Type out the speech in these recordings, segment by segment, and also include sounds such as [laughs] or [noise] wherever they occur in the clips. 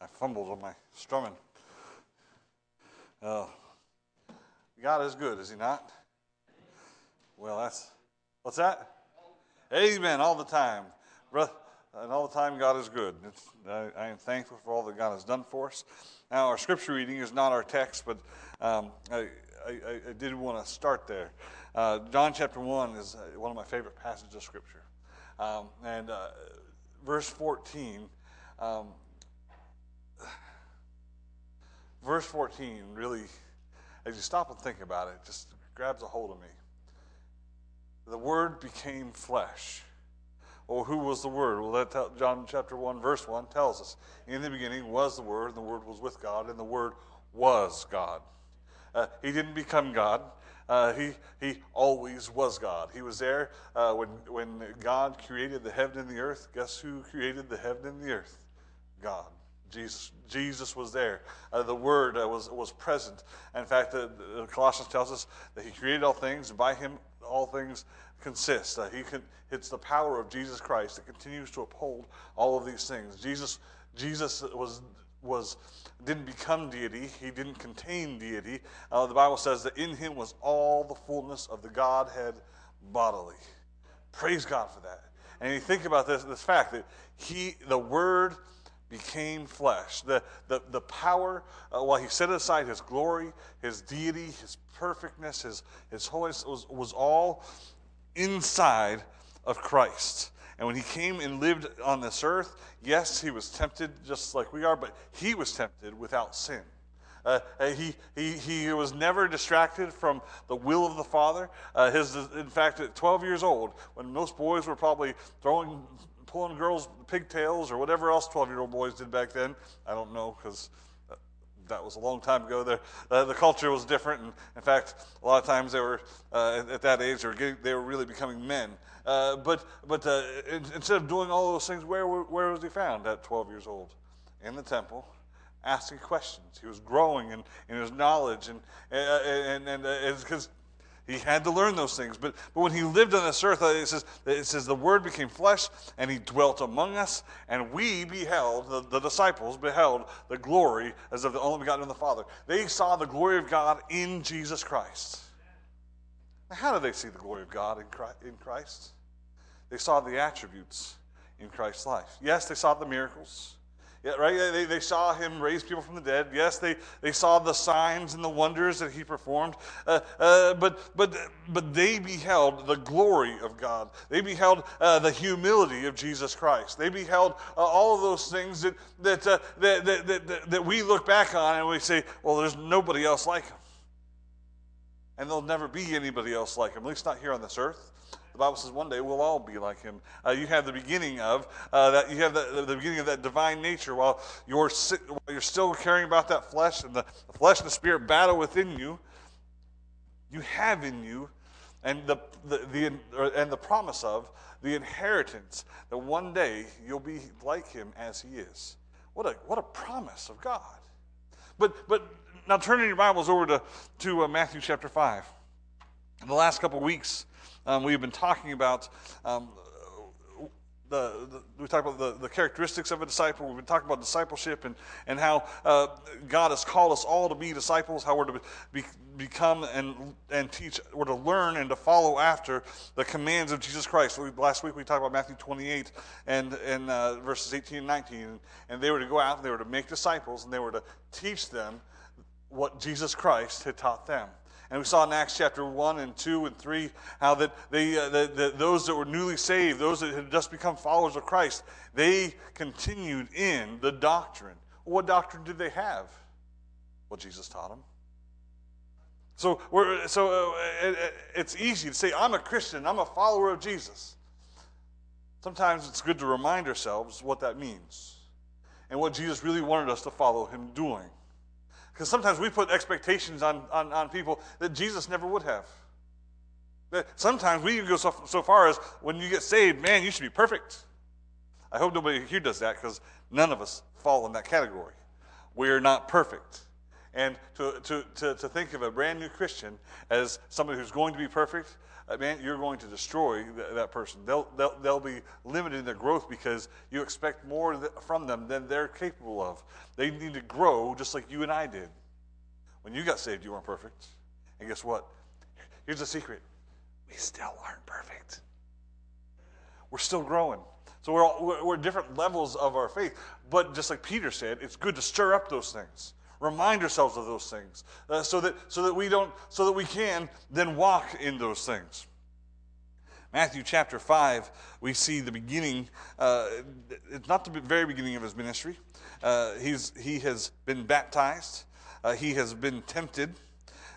I fumbled on my strumming. Uh, God is good, is He not? Well, that's what's that? Amen. All the time, brother, and all the time, God is good. I, I, am thankful for all that God has done for us. Now, our scripture reading is not our text, but um, I, I, I, did want to start there. Uh, John chapter one is uh, one of my favorite passages of scripture, um, and uh, verse fourteen. Um, verse 14 really, as you stop and think about it, just grabs a hold of me. The Word became flesh. Well, who was the Word? Well, that tell, John chapter 1, verse 1 tells us In the beginning was the Word, and the Word was with God, and the Word was God. Uh, he didn't become God. Uh, he, he always was God. He was there uh, when, when God created the heaven and the earth. Guess who created the heaven and the earth? God. Jesus, Jesus was there. Uh, the Word uh, was, was present. In fact, the, the, Colossians tells us that He created all things, and by Him all things consist. Uh, he can, it's the power of Jesus Christ that continues to uphold all of these things. Jesus, Jesus was was didn't become deity. He didn't contain deity. Uh, the Bible says that in Him was all the fullness of the Godhead bodily. Praise God for that. And you think about this this fact that He, the Word became flesh. The, the, the power, uh, while he set aside his glory, his deity, his perfectness, his, his holiness, was, was all inside of Christ. And when he came and lived on this earth, yes, he was tempted just like we are, but he was tempted without sin. Uh, uh he, he, he was never distracted from the will of the Father. Uh, his, in fact, at 12 years old, when most boys were probably throwing pulling girls' pigtails or whatever else 12 year old boys did back then. I don't know because that was a long time ago. The, uh, the culture was different. And in fact, a lot of times they were, uh, at that age, they were, getting, they were really becoming men. Uh, but but uh, instead of doing all those things, where, where was he found at 12 years old? In the temple, asking questions. He was growing in, in his knowledge. And, uh, and, and, because uh, he had to learn those things. But, but when he lived on this earth, uh, it says, it says, the Word became flesh and he dwelt among us, and we beheld, the, the disciples beheld the glory as of the only begotten of the Father. They saw the glory of God in Jesus Christ. Now, how did they see the glory of God in Christ? They saw the attributes in Christ's life. Yes, they saw the miracles. Yeah, right? They, they saw him raise people from the dead. Yes, they, they saw the signs and the wonders that he performed. Uh, uh, but, but, but they beheld the glory of God. They beheld uh, the humility of Jesus Christ. They beheld uh, all of those things that, that, uh, that, that, that, that we look back on and we say, well, there's nobody else like him. And there'll never be anybody else like him, at least not here on this earth. The Bible says one day we'll all be like him. Uh, you have the beginning of uh, that. You have the, the, beginning of that divine nature while you're while you're still caring about that flesh and the, the flesh and the spirit battle within you. You have in you, and the, the, the and the promise of the inheritance that one day you'll be like him as he is. What a what a promise of God. But but now turning your Bibles over to to uh, Matthew chapter five. In the last couple of weeks, um, we've been talking about um, the, the, we talked about the, the characteristics of a disciple. We've been talking about discipleship and, and how uh, God has called us all to be disciples, how we're to be, become and, and teach, we're to learn and to follow after the commands of Jesus Christ. We, last week we talked about Matthew 28 and, and uh, verses 18 and 19. And, and they were to go out and they were to make disciples and they were to teach them what Jesus Christ had taught them. And we saw in Acts chapter 1 and 2 and 3 how that they, uh, the, the, those that were newly saved, those that had just become followers of Christ, they continued in the doctrine. what doctrine did they have? Well, Jesus taught them. So, so uh, it, it's easy to say, I'm a Christian, I'm a follower of Jesus. Sometimes it's good to remind ourselves what that means and what Jesus really wanted us to follow him doing. Because sometimes we put expectations on, on, on, people that Jesus never would have. Sometimes we go so, so far as when you get saved, man, you should be perfect. I hope nobody here does that because none of us fall in that category. We're not perfect. And to, to, to, to think of a brand new Christian as somebody who's going to be perfect, man, you're going to destroy th- that person. They'll, they'll, they'll be limited in their growth because you expect more th- from them than they're capable of. They need to grow just like you and I did. When you got saved, you weren't perfect. And guess what? Here's the secret we still aren't perfect. We're still growing. So we're, all, we're, we're different levels of our faith. But just like Peter said, it's good to stir up those things. Remind ourselves of those things uh, so, that, so that we don't, so that we can then walk in those things. Matthew chapter 5, we see the beginning, uh, it's not the very beginning of his ministry. Uh, he's, he has been baptized, uh, he has been tempted,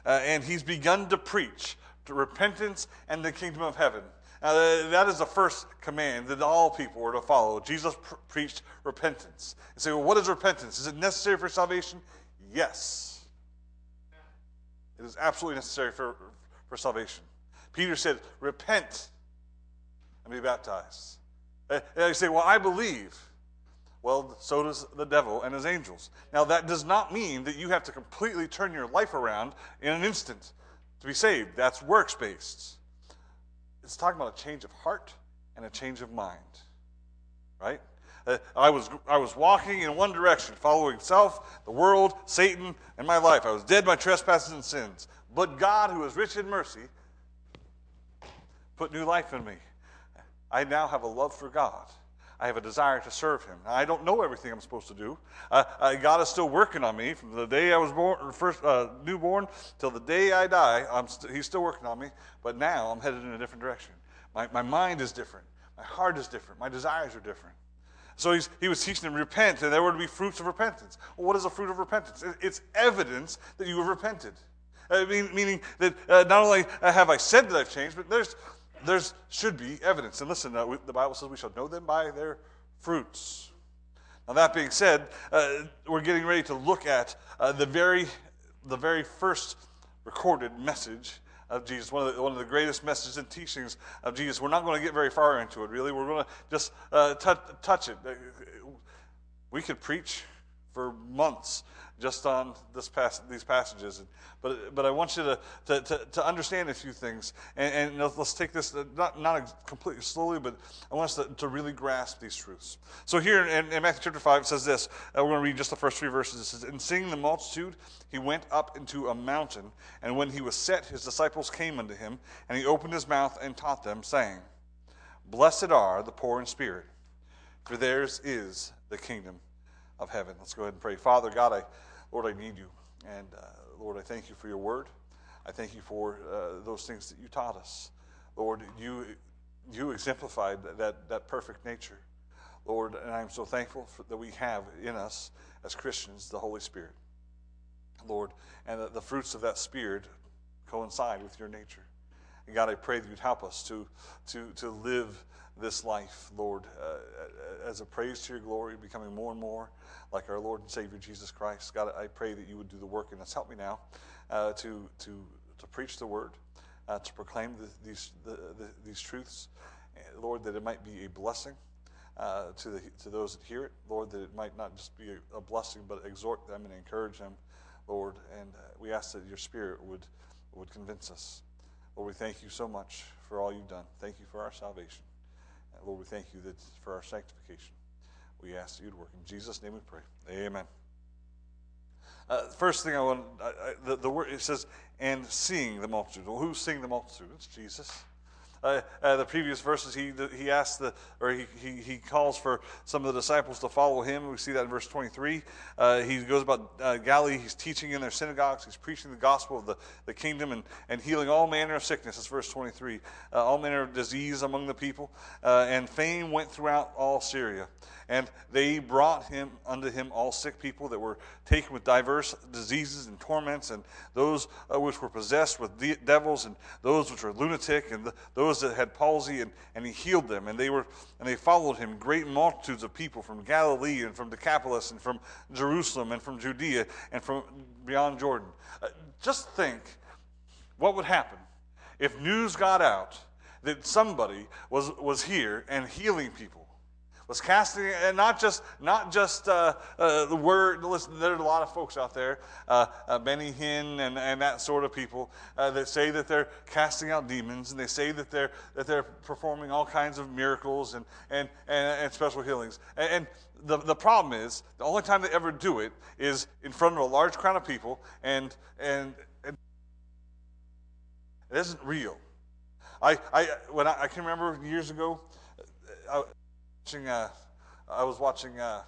uh, and he's begun to preach to repentance and the kingdom of heaven. Uh, that is the first command that all people were to follow. Jesus pr- preached repentance. You say, well, what is repentance? Is it necessary for salvation? Yes. It is absolutely necessary for, for salvation. Peter said, Repent and be baptized. Uh, and you say, Well, I believe. Well, so does the devil and his angels. Now, that does not mean that you have to completely turn your life around in an instant to be saved. That's works based. It's talking about a change of heart and a change of mind, right? Uh, I, was, I was walking in one direction, following self, the world, Satan, and my life. I was dead by trespasses and sins. But God, who is rich in mercy, put new life in me. I now have a love for God. I have a desire to serve Him. I don't know everything I'm supposed to do. Uh, uh, God is still working on me from the day I was born, first uh, newborn, till the day I die. St- he's still working on me. But now I'm headed in a different direction. My, my mind is different. My heart is different. My desires are different. So he was teaching them repent, and there were to be fruits of repentance. Well, what is a fruit of repentance? It's evidence that you have repented. Uh, mean, meaning that uh, not only have I said that I've changed, but there's there's should be evidence. And listen, uh, we, the Bible says we shall know them by their fruits. Now that being said, uh, we're getting ready to look at uh, the very the very first recorded message of Jesus, one of, the, one of the greatest messages and teachings of Jesus. We're not going to get very far into it, really. We're going to just uh, t- touch it. We could preach for months just on this these passages. But, but I want you to, to, to, to understand a few things. And, and, let's take this, not, not completely slowly, but I want us to, to really grasp these truths. So here in, in Matthew chapter 5, it says this. Uh, we're going to read just the first three verses. It says, In seeing the multitude, he went up into a mountain. And when he was set, his disciples came unto him. And he opened his mouth and taught them, saying, Blessed are the poor in spirit, for theirs is the kingdom of heaven. Let's go ahead and pray. Father God, I Lord, I need you. And uh, Lord, I thank you for your word. I thank you for uh, those things that you taught us. Lord, you, you exemplified that, that perfect nature. Lord, and I'm so thankful for, that we have in us as Christians the Holy Spirit. Lord, and that the fruits of that Spirit coincide with your nature. And God, I pray that you'd help us to, to, to live this life, Lord, uh, as a praise to your glory, becoming more and more like our Lord and Savior Jesus Christ. God, I pray that you would do the work in us. Help me now uh, to, to, to preach the word, uh, to proclaim the, these, the, the, these truths. Lord, that it might be a blessing uh, to, the, to those that hear it. Lord, that it might not just be a, a blessing, but exhort them and encourage them, Lord. And uh, we ask that your Spirit would, would convince us. Lord, we thank you so much for all you've done. Thank you for our salvation. Lord, we thank you that for our sanctification. We ask you to work. In Jesus' name we pray. Amen. Uh, first thing I want, I, I, the, the word, it says, and seeing the multitude. Well, who's seeing the multitude? It's Jesus. Uh, uh, the previous verses, he, he asks the, or he, he, he, calls for some of the disciples to follow him. We see that in verse 23. Uh, he goes about uh, Galilee. He's teaching in their synagogues. He's preaching the gospel of the, the kingdom and, and healing all manner of sickness. That's verse 23. Uh, all manner of disease among the people. Uh, and fame went throughout all Syria. And they brought him unto him all sick people that were taken with diverse diseases and torments, and those uh, which were possessed with de- devils, and those which were lunatic, and the, those that had palsy, and, and he healed them. And they were and they followed him great multitudes of people from Galilee and from Decapolis and from Jerusalem and from Judea and from beyond Jordan. Uh, just think what would happen if news got out that somebody was, was here and healing people was casting, and not just not just uh, uh, the word. Listen, there's a lot of folks out there, uh, uh Benny Hinn and, and that sort of people uh, that say that they're casting out demons, and they say that they're that they're performing all kinds of miracles and and and, and special healings. And, and the, the problem is the only time they ever do it is in front of a large crowd of people, and and, and it isn't real. I, I when I, I can remember years ago, I, watching, uh, I was watching, uh,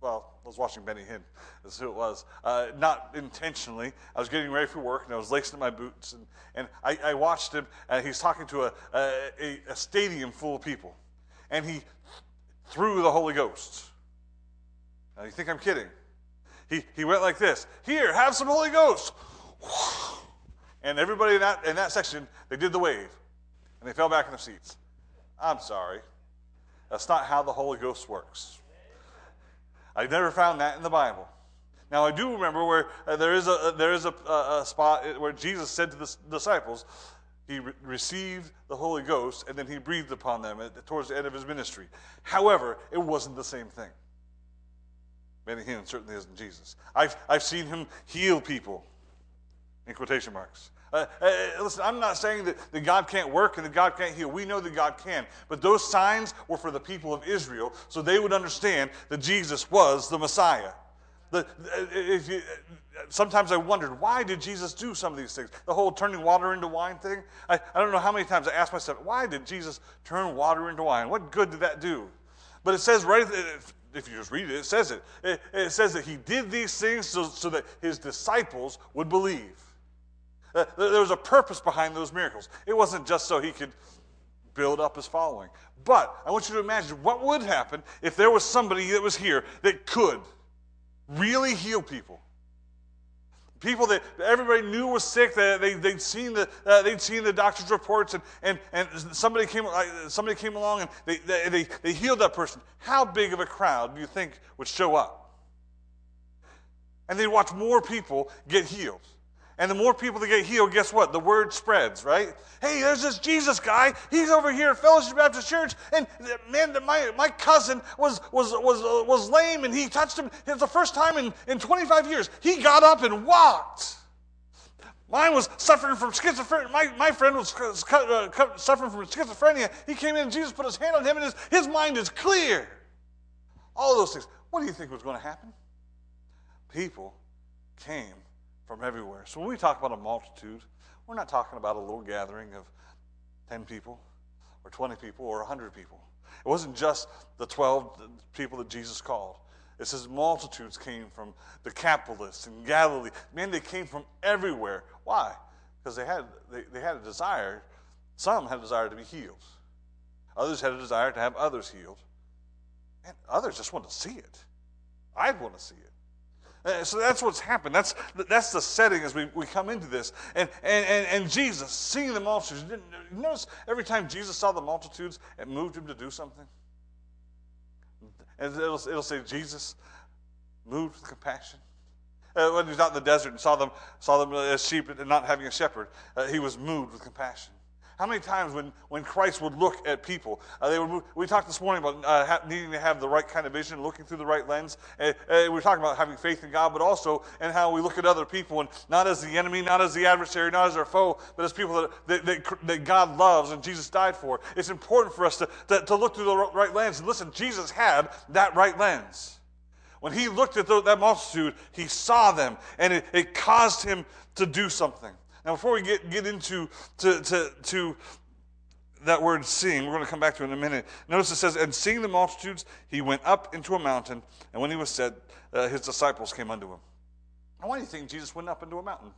well, I was watching Benny Hinn, that's who it was. Uh, not intentionally. I was getting ready for work and I was lacing up my boots, and, and I, I watched him, and he's talking to a, a, a stadium full of people. And he threw the Holy Ghost. Now, you think I'm kidding? He, he went like this Here, have some Holy Ghost. [sighs] And everybody in that, in that section, they did the wave. And they fell back in their seats. I'm sorry. That's not how the Holy Ghost works. I've never found that in the Bible. Now, I do remember where uh, there is, a, uh, there is a, a, a, spot where Jesus said to the disciples, he re- received the Holy Ghost and then he breathed upon them at, towards the end of his ministry. However, it wasn't the same thing. Benny Hinn certainly isn't Jesus. I've, I've seen him heal people, in quotation marks. Uh, uh, listen, I'm not saying that, that God can't work and that God can't heal. We know that God can. But those signs were for the people of Israel so they would understand that Jesus was the Messiah. The, if you, sometimes I wondered, why did Jesus do some of these things? The whole turning water into wine thing. I, I don't know how many times I asked myself, why did Jesus turn water into wine? What good did that do? But it says right, if you just read it, it says it. It, it says that he did these things so, so that his disciples would believe. Uh, there was a purpose behind those miracles. It wasn't just so he could build up his following. But I want you to imagine what would happen if there was somebody that was here that could really heal people. People that everybody knew was sick, that they, they'd, seen the, uh, they'd seen the doctor's reports, and, and, and somebody, came, uh, somebody came along and they, they, they, they healed that person. How big of a crowd do you think would show up? And they'd watch more people get healed. And the more people that get healed, guess what? The word spreads, right? Hey, there's this Jesus guy. He's over here at Fellowship Baptist Church. And man, my, my cousin was, was, was, uh, was lame and he touched him. It was the first time in, in 25 years. He got up and walked. Mine was suffering from schizophrenia. My, my friend was uh, suffering from schizophrenia. He came in and Jesus put his hand on him and his, his mind is clear. All those things. What do you think was going to happen? People came from everywhere. So when we talk about a multitude, we're not talking about a little gathering of 10 people or 20 people or 100 people. It wasn't just the 12 people that Jesus called. It says multitudes came from Decapolis in Galilee. Man, they came from everywhere. Why? Because they had, they, they had a desire. Some had a desire to be healed. Others had a desire to have others healed. And others just want to see it. I'd want to see it. Uh, so that's what's happened. That's, that's the setting as we, we come into this. And, and, and, and Jesus, seeing the multitudes, notice every time Jesus saw the multitudes, it moved him to do something. And it'll, it'll say, Jesus moved with compassion. Uh, when he was out in the desert and saw them, saw them as sheep and not having a shepherd, uh, he was moved with compassion. How many times when, when Christ would look at people, uh, they would move, we talked this morning about uh, ha- needing to have the right kind of vision, looking through the right lens. Uh, we were talking about having faith in God, but also in how we look at other people, and not as the enemy, not as the adversary, not as our foe, but as people that, that, that, that God loves and Jesus died for. It's important for us to, to, to look through the right lens. And listen, Jesus had that right lens. When he looked at the, that multitude, he saw them, and it, it caused him to do something. Now, before we get, get into to, to, to that word seeing, we're going to come back to it in a minute. Notice it says, And seeing the multitudes, he went up into a mountain, and when he was set, uh, his disciples came unto him. Now, why do you think Jesus went up into a mountain?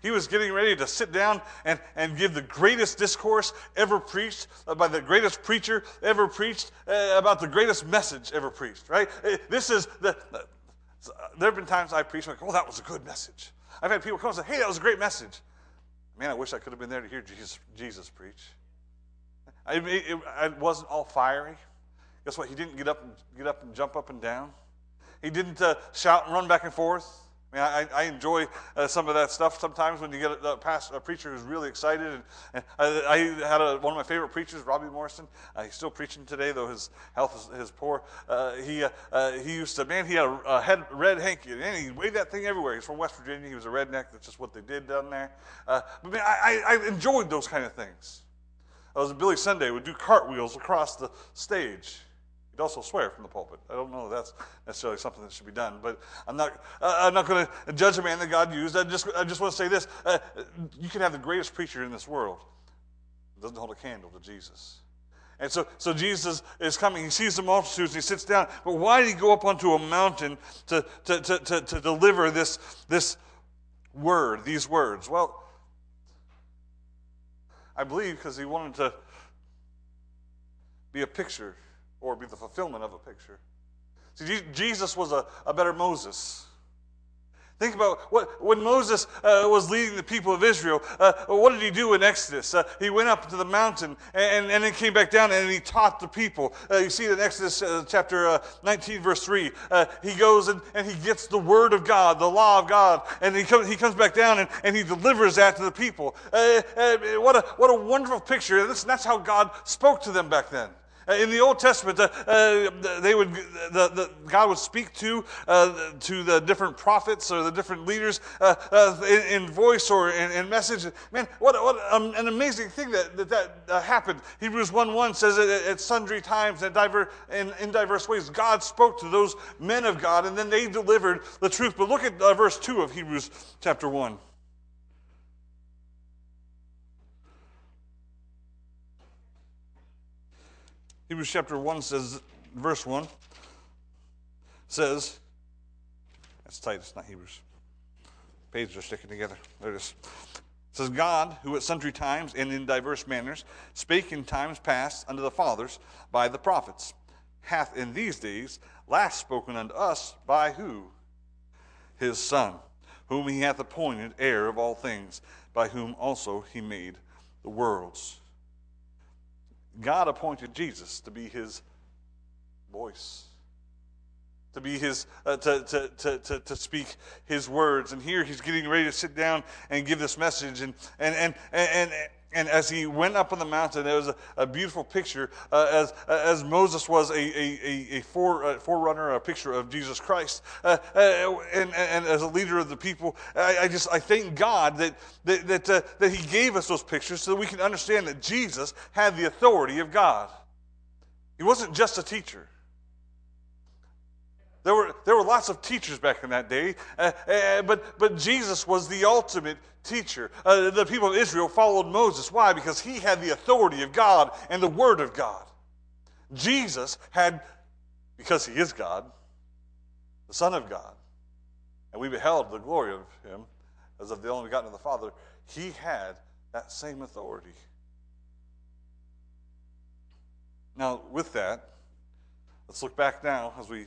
He was getting ready to sit down and, and give the greatest discourse ever preached uh, by the greatest preacher ever preached uh, about the greatest message ever preached, right? Uh, this is the, the there have been times I preached, like, oh, that was a good message. I've had people come and say, hey, that was a great message. Man, I wish I could have been there to hear Jesus, Jesus preach. I, it, it, it wasn't all fiery. Guess what? He didn't get up and, get up and jump up and down. He didn't uh, shout and run back and forth. I mean, I, I enjoy uh, some of that stuff sometimes when you get a, a, pastor, a preacher who's really excited. And, and I, I, had a, one of my favorite preachers, Robbie Morrison. Uh, he's still preaching today, though his health is, is poor. Uh, he, uh, uh, he used to, man, he had a, a head, red hanky, and he waved that thing everywhere. He's from West Virginia. He was a redneck. That's just what they did down there. Uh, but man, I, I enjoyed those kind of things. I was Billy Sunday would do cartwheels across the stage also swear from the pulpit. I don't know that's necessarily something that should be done, but I'm not, uh, I'm not going to judge a man that God used. I just, I just want to say this. Uh, you can have the greatest preacher in this world. Doesn't hold a candle to Jesus. And so, so Jesus is coming. He sees the multitudes he sits down. But why did he go up onto a mountain to, to, to, to, to deliver this, this word, these words? Well, I believe because he wanted to be a picture or be the fulfillment of a picture. See, Jesus was a, a better Moses. Think about what, when Moses uh, was leading the people of Israel, uh, what did he do in Exodus? Uh, he went up to the mountain and, and then came back down and he taught the people. Uh, you see in Exodus uh, chapter uh, 19, verse 3. he goes and, and he gets the word of God, the law of God, and he, come, he comes back down and, and he delivers that to the people. what, a, what a wonderful picture. That's, that's how God spoke to them back then. In the Old Testament, uh, uh, they would, the, the, God would speak to, uh, to the different prophets or the different leaders in, in, voice or in, in, message. Man, what, what an amazing thing that that, that happened. Hebrews 1 1 says at, at sundry times and diver, in, in diverse ways, God spoke to those men of God and then they delivered the truth. But look at verse 2 of Hebrews chapter 1. Hebrews chapter 1 says, verse 1 says, that's Titus, not Hebrews. Pages are sticking together. There it is. It says, God, who at sundry times and in diverse manners spake in times past unto the fathers by the prophets, hath in these days last spoken unto us by who? His Son, whom he hath appointed heir of all things, by whom also he made the worlds. God appointed Jesus to be his voice, to be his, uh, to, to, to, to, to speak his words. And here he's getting ready to sit down and give this message. And, and, and, and, and and as he went up on the mountain, there was a, a beautiful picture, uh, as, as Moses was a, a, a, fore, a forerunner, a picture of Jesus Christ. Uh, uh, and, and as a leader of the people, I, I just I thank God that, that, that, uh, that he gave us those pictures so that we can understand that Jesus had the authority of God. He wasn't just a teacher. There were, there were lots of teachers back in that day, uh, uh, but, but Jesus was the ultimate teacher. Uh, the people of Israel followed Moses. Why? Because he had the authority of God and the Word of God. Jesus had, because he is God, the Son of God, and we beheld the glory of him as of the only begotten of the Father, he had that same authority. Now, with that, let's look back now as we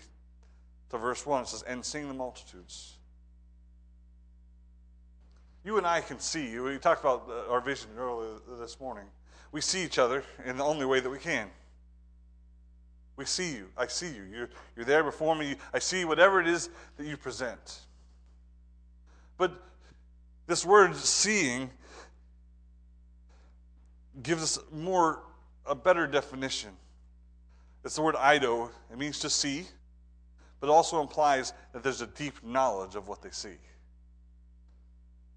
to verse 1. It says, And sing the multitudes. You and I can see, you. we talked about uh, our vision earlier this morning. We see each other in the only way that we can. We see you. I see you. You're, you're there before me. I see whatever it is that you present. But this word seeing gives us more a better definition. It's the word ido. It means to see but also implies that there's a deep knowledge of what they see.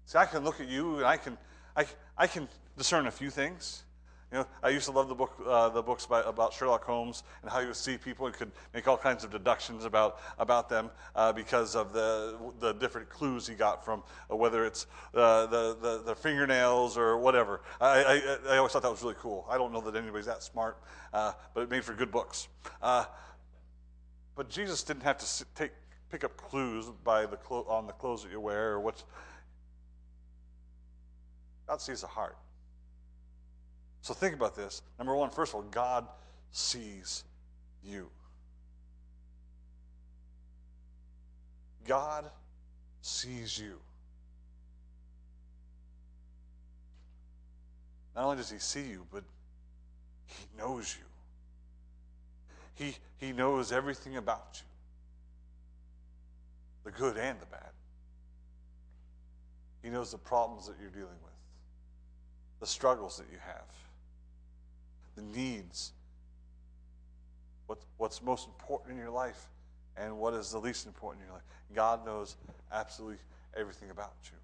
See, I can look at you and I can, I, I can discern a few things. You know, I used to love the book, uh, the books by, about Sherlock Holmes and how he would see people and could make all kinds of deductions about about them uh, because of the the different clues he got from uh, whether it's uh, the, the, the fingernails or whatever. I, I, I always thought that was really cool. I don't know that anybody's that smart, uh, but it made for good books. But Jesus didn't have to take, pick up clues by the clo- on the clothes that you wear or what's. God sees the heart. So think about this. Number one, first of all, God sees you. God sees you. Not only does he see you, but he knows you. He, he knows everything about you the good and the bad. He knows the problems that you're dealing with, the struggles that you have, the needs, what, what's most important in your life, and what is the least important in your life. God knows absolutely everything about you.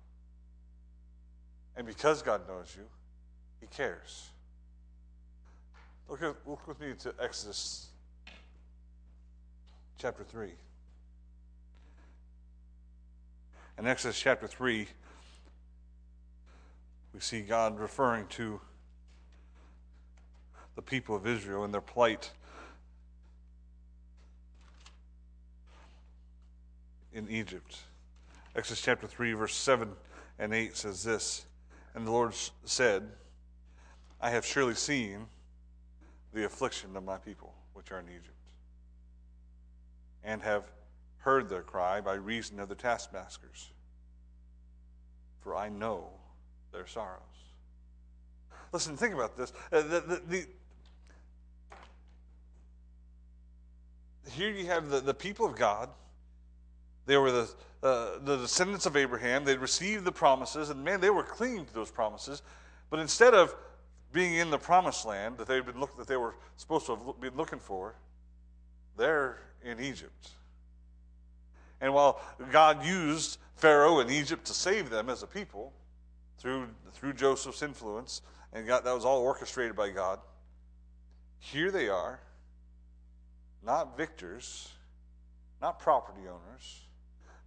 And because God knows you, He cares. Look, at, look with me to Exodus chapter 3. In Exodus chapter 3, we see God referring to the people of Israel and their plight in Egypt. Exodus chapter 3, verse 7 and 8 says this And the Lord said, I have surely seen the affliction of my people which are in Egypt, and have heard their cry by reason of the taskmasters, for I know their sorrows. Listen, think about this. Uh, the, the, the, here you have the, the people of God. They were the, uh, the descendants of Abraham. They'd received the promises, and man, they were clinging to those promises. But instead of being in the promised land that they'd been look, that they were supposed to have been looking for, they're in Egypt. And while God used Pharaoh in Egypt to save them as a people through, through Joseph's influence, and God, that was all orchestrated by God, here they are, not victors, not property owners,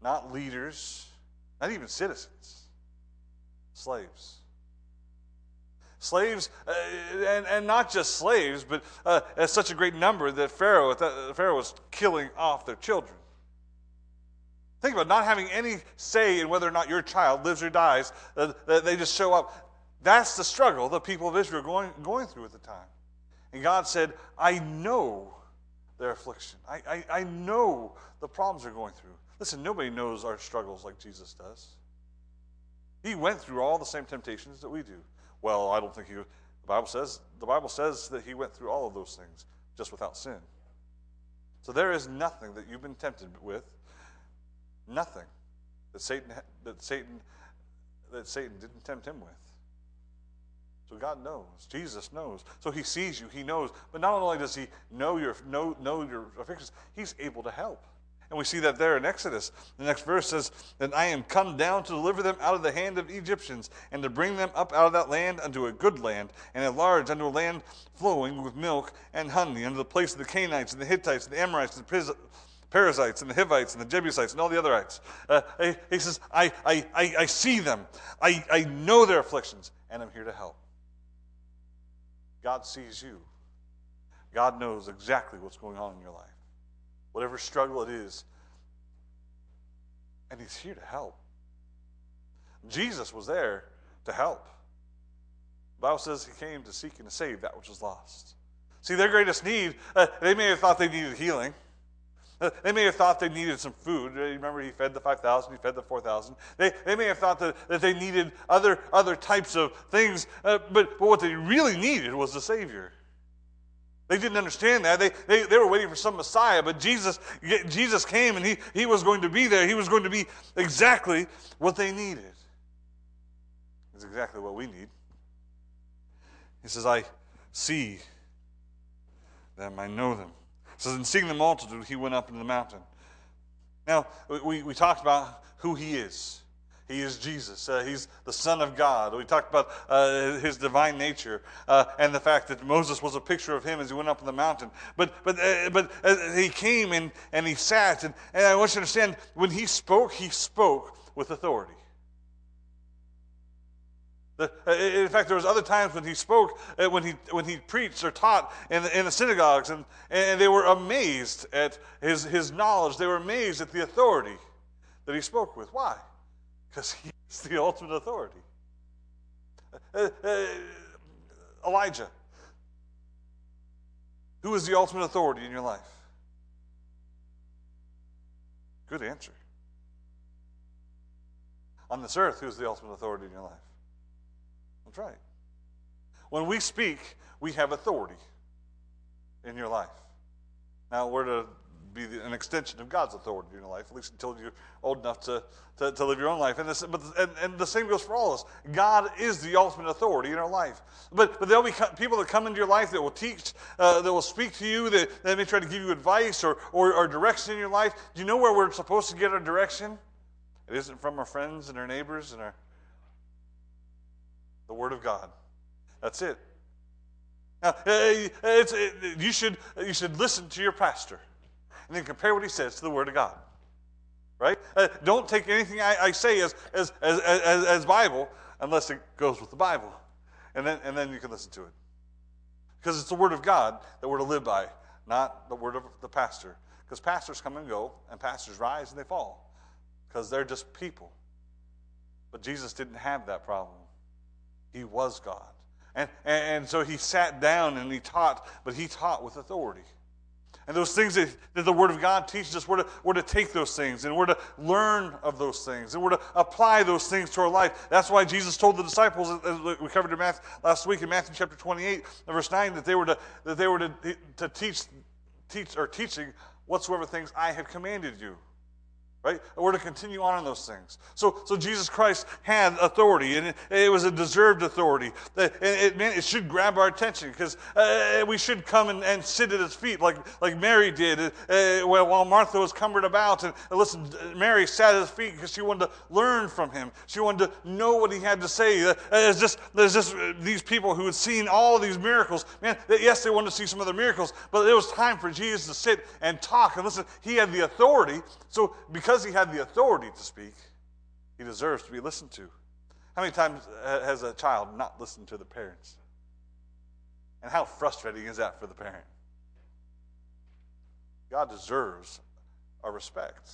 not leaders, not even citizens, slaves. Slaves, uh, and, and not just slaves, but uh, as such a great number that Pharaoh, that Pharaoh was killing off their children. Think about not having any say in whether or not your child lives or dies. Uh, they just show up. That's the struggle the people of Israel going, going through at the time. And God said, I know their affliction. I, I, I know the problems they're going through. Listen, nobody knows our struggles like Jesus does. He went through all the same temptations that we do. Well, I don't think he. The Bible says the Bible says that he went through all of those things just without sin. So there is nothing that you've been tempted with Nothing that Satan that Satan that Satan didn't tempt him with. So God knows. Jesus knows. So he sees you, he knows. But not only does he know your know, know your afflictions, he's able to help. And we see that there in Exodus. The next verse says, And I am come down to deliver them out of the hand of Egyptians, and to bring them up out of that land unto a good land, and a large unto a land flowing with milk and honey, unto the place of the Canaanites, and the Hittites, and the Amorites, and the Perizzites and the Hivites and the Jebusites and all the otherites. Uh, he, he, says, I, I, I, I see them. I, I know their afflictions, and I'm here to help. God sees you. God knows exactly what's going on in your life. Whatever struggle it is, and He's here to help. Jesus was there to help. The Bible says He came to seek and to save that which was lost. See, their greatest need, uh, they may have thought they needed healing. They may have thought they needed some food. Remember, he fed the 5,000, he fed the 4,000. They, they may have thought that, that they needed other, other types of things, uh, but, but what they really needed was the Savior. They didn't understand that. They, they, they were waiting for some Messiah, but Jesus, Jesus came and he, he was going to be there. He was going to be exactly what they needed. It's exactly what we need. He says, I see them, I know them. It says, And seeing the multitude, he went up into the mountain. Now, we, we talked about who he is. He is Jesus. Uh, he's the Son of God. We talked about uh, his divine nature uh, and the fact that Moses was a picture of him as he went up on the mountain. But, but, uh, but uh, he came and, and he sat. And, and I want you to understand when he spoke, he spoke with authority. Uh, in fact, there was other times when he spoke, when he when he preached or taught in the, in the synagogues, and, and they were amazed at his his knowledge. They were amazed at the authority that he spoke with. Why? Because he's the ultimate authority. Uh, uh, Elijah, who is the ultimate authority in your life? Good answer. On this earth, who's the ultimate authority in your life? That's right. When we speak, we have authority in your life. Now, we're to be an extension of God's authority in your life, at least until you're old enough to, to, to live your own life. And, this, but, and, and the same goes for all of us. God is the ultimate authority in our life. But, but there'll be people that come into your life that will teach, uh, that will speak to you, that, that may try to give you advice or, or, or direction in your life. Do you know where we're supposed to get our direction? It isn't from our friends and our neighbors and our the Word of God. That's it. Now, it's, it, you, should, you should listen to your pastor and then compare what he says to the Word of God. Right? Uh, don't take anything I, I say as, as, as, as, as Bible unless it goes with the Bible. And then, and then you can listen to it. Because it's the Word of God that we're to live by, not the Word of the pastor. Because pastors come and go, and pastors rise and they fall. Because they're just people. But Jesus didn't have that problem. He was God. And, and so he sat down and he taught, but he taught with authority. And those things that, that the Word of God teaches us, we're to, we're to take those things and we're to learn of those things and we're to apply those things to our life. That's why Jesus told the disciples, as we covered in Matthew, last week in Matthew chapter 28, verse 9, that they were to, that they were to, to teach, teach or teaching whatsoever things I have commanded you right? We're to continue on in those things. So, so Jesus Christ had authority, and it, it was a deserved authority. It, it, it should grab our attention because uh, we should come and, and, sit at his feet like, like Mary did uh, while Martha was cumbered about. And, and listen, Mary sat at his feet because she wanted to learn from him. She wanted to know what he had to say. Uh, there's just, there's just these people who had seen all these miracles. Man, yes, they wanted to see some other miracles, but it was time for Jesus to sit and talk. And listen, he had the authority. So because because he had the authority to speak, he deserves to be listened to. How many times has a child not listened to the parents? And how frustrating is that for the parent? God deserves our respect.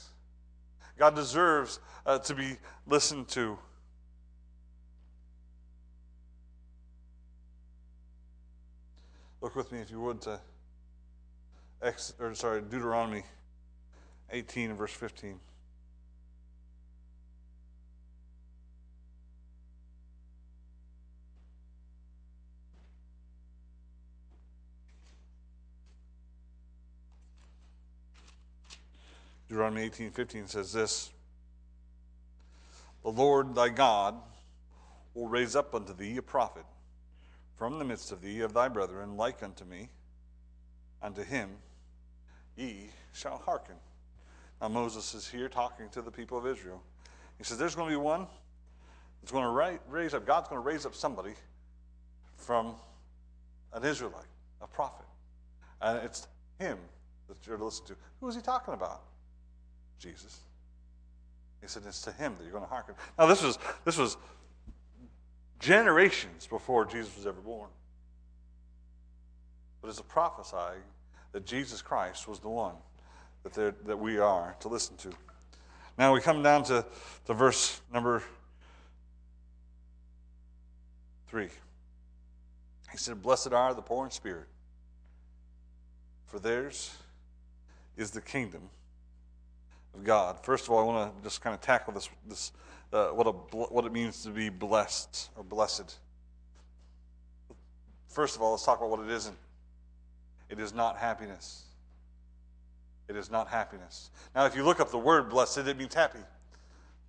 God deserves uh, to be listened to. Look with me, if you would, to Ex, or sorry, Deuteronomy 18 verse 15. Deuteronomy 18:15 says this The Lord thy God will raise up unto thee a prophet from the midst of thee of thy brethren, like unto me. Unto him ye shall hearken. Now, Moses is here talking to the people of Israel. He says, There's going to be one that's going to raise up, God's going to raise up somebody from an Israelite, a prophet. And it's him that you're to listen to. Who is he talking about? Jesus. He said, It's to him that you're going to hearken. Now, this was, this was generations before Jesus was ever born. But it's a prophesying that Jesus Christ was the one that, that we are to listen to. Now we come down to, to verse number three. He said, Blessed are the poor in spirit, for theirs is the kingdom of God. First of all, I want to just kind of tackle this, this uh, what, a, what it means to be blessed or blessed. First of all, let's talk about what it isn't. It is not happiness. It is not happiness. Now, if you look up the word blessed, it means happy.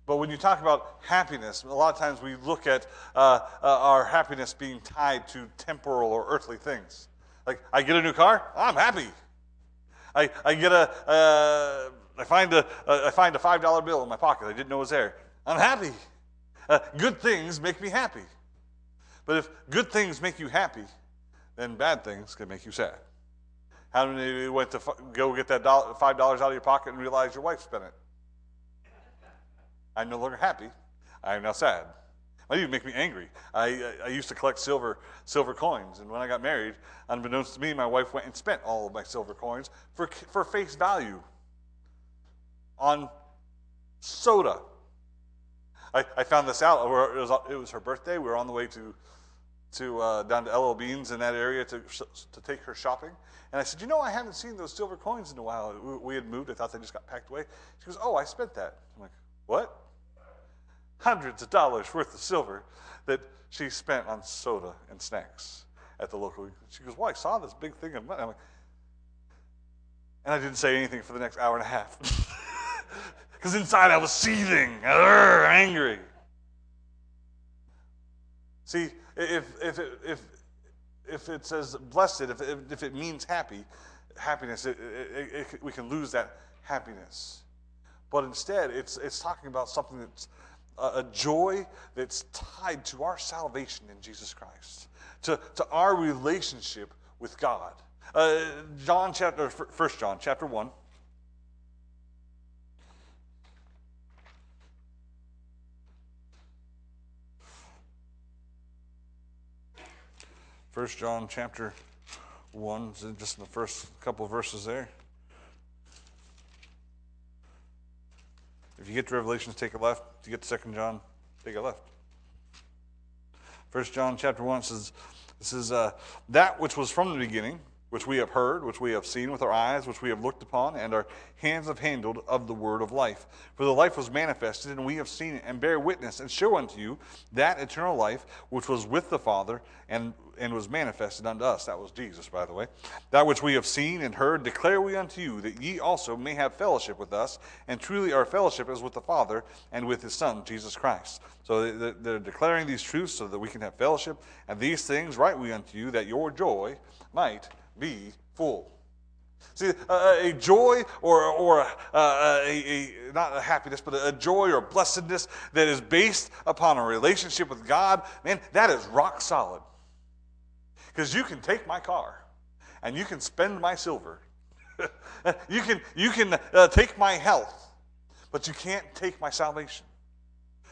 But when you talk about happiness, a lot of times we look at uh, uh, our happiness being tied to temporal or earthly things. Like, I get a new car, I'm happy. I, I get a, uh, I find a, I find a $5 bill in my pocket I didn't know was there. I'm happy. Uh, good things make me happy. But if good things make you happy, then bad things can make you sad. How many of you went to go get that $5 out of your pocket and realize your wife spent it? I'm no longer happy. I am now sad. Might even make me angry. I, I used to collect silver silver coins, and when I got married, unbeknownst to me, my wife went and spent all of my silver coins for for face value on soda. I, I found this out. It was, it was her birthday. We were on the way to, to uh, down to LL Beans in that area to, to take her shopping. And I said, You know, I haven't seen those silver coins in a while. We, we had moved. I thought they just got packed away. She goes, Oh, I spent that. I'm like, What? Hundreds of dollars worth of silver that she spent on soda and snacks at the local. She goes, Well, I saw this big thing of money. I'm like, And I didn't say anything for the next hour and a half. [laughs] Because inside I was seething, argh, angry. See, if, if, if, if it says blessed, if if it means happy, happiness, it, it, it, we can lose that happiness. But instead, it's, it's talking about something that's a, a joy that's tied to our salvation in Jesus Christ, to, to our relationship with God. Uh, John chapter, First John chapter 1. First John chapter 1, just in the first couple verses there. If you get to Revelations, take a left. If you get to Second John, take a left. First John chapter 1 says, This is uh, that which was from the beginning, which we have heard, which we have seen with our eyes, which we have looked upon, and our hands have handled of the word of life. For the life was manifested, and we have seen it, and bear witness, and show unto you that eternal life which was with the Father, and, and was manifested unto us. That was Jesus, by the way. That which we have seen and heard, declare we unto you, that ye also may have fellowship with us. And truly our fellowship is with the Father and with his Son, Jesus Christ. So they're declaring these truths so that we can have fellowship. And these things write we unto you, that your joy might be full. See, a joy or, or uh, a, a, not a happiness, but a joy or blessedness that is based upon a relationship with God, man, that is rock solid. Because you can take my car and you can spend my silver. [laughs] you can, you can uh, take my health, but you can't take my salvation.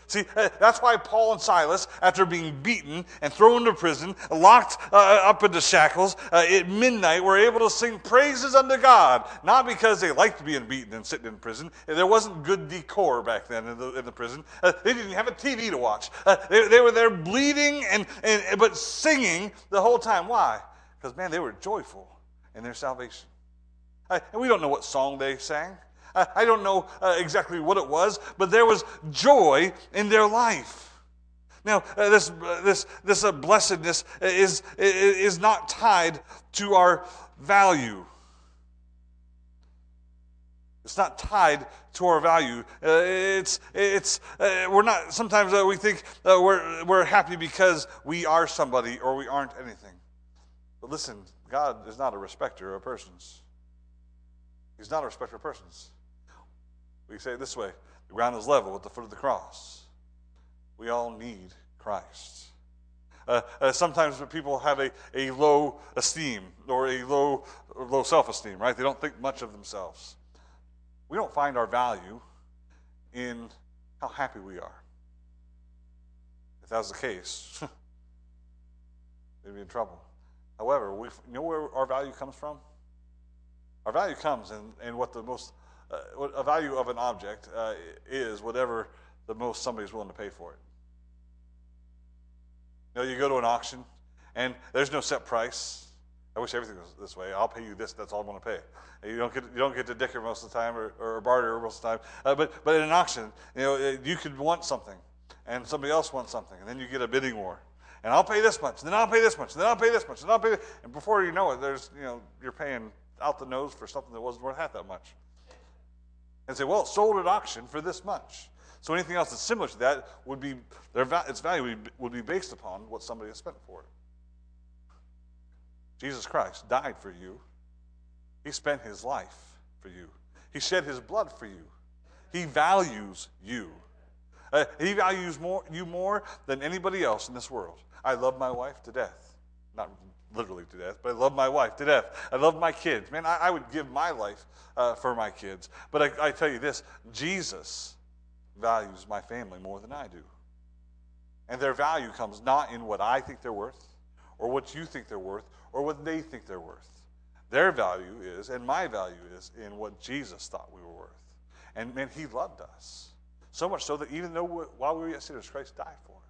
See, uh, that's why Paul and Silas, after being beaten and thrown into prison, locked uh, up into shackles, uh, at midnight were able to sing praises unto God. Not because they liked being beaten and sitting in prison. There wasn't good decor back then in the, in the prison. Uh, they didn't have a TV to watch. Uh, they, they, were there bleeding and, and but singing the whole time. Why? Because, man, they were joyful in their salvation. Uh, and we don't know what song they sang. I don't know uh, exactly what it was, but there was joy in their life. Now, uh, this, uh, this, this uh, blessedness is, is not tied to our value. It's not tied to our value. Uh, it's, it's, uh, we're not, sometimes we think we're, we're happy because we are somebody or we aren't anything. But listen, God is not a respecter of persons. He's not a respecter of persons. We say it this way the ground is level at the foot of the cross. We all need Christ. Uh, uh, sometimes people have a, a low esteem or a low, low self esteem, right? They don't think much of themselves. We don't find our value in how happy we are. If that was the case, [laughs] we'd be in trouble. However, we you know where our value comes from? Our value comes in, in what the most uh, a value of an object uh, is whatever the most somebody's willing to pay for it. You know, you go to an auction and there's no set price. I wish everything was this way. I'll pay you this. That's all I'm going to pay. You don't get you don't get to dicker most of the time or, or barter most of the time. Uh, but but in an auction, you know, you could want something, and somebody else wants something, and then you get a bidding war. And I'll pay this much, and then I'll pay this much, and then I'll pay this much, and I'll pay. This. And before you know it, there's you know you're paying out the nose for something that wasn't worth half that much and say, well, sold at auction for this much. So anything else that's similar to that would be, their, its value would be, would be based upon what somebody has spent for it. Jesus Christ died for you. He spent his life for you. He shed his blood for you. He values you. Uh, he values more, you more than anybody else in this world. I love my wife to death. Not literally to death, but I love my wife to death. I love my kids. Man, I, I would give my life uh, for my kids. But I, I tell you this Jesus values my family more than I do. And their value comes not in what I think they're worth, or what you think they're worth, or what they think they're worth. Their value is, and my value is, in what Jesus thought we were worth. And man, He loved us. So much so that even though while we were yet sinners, Christ died for us.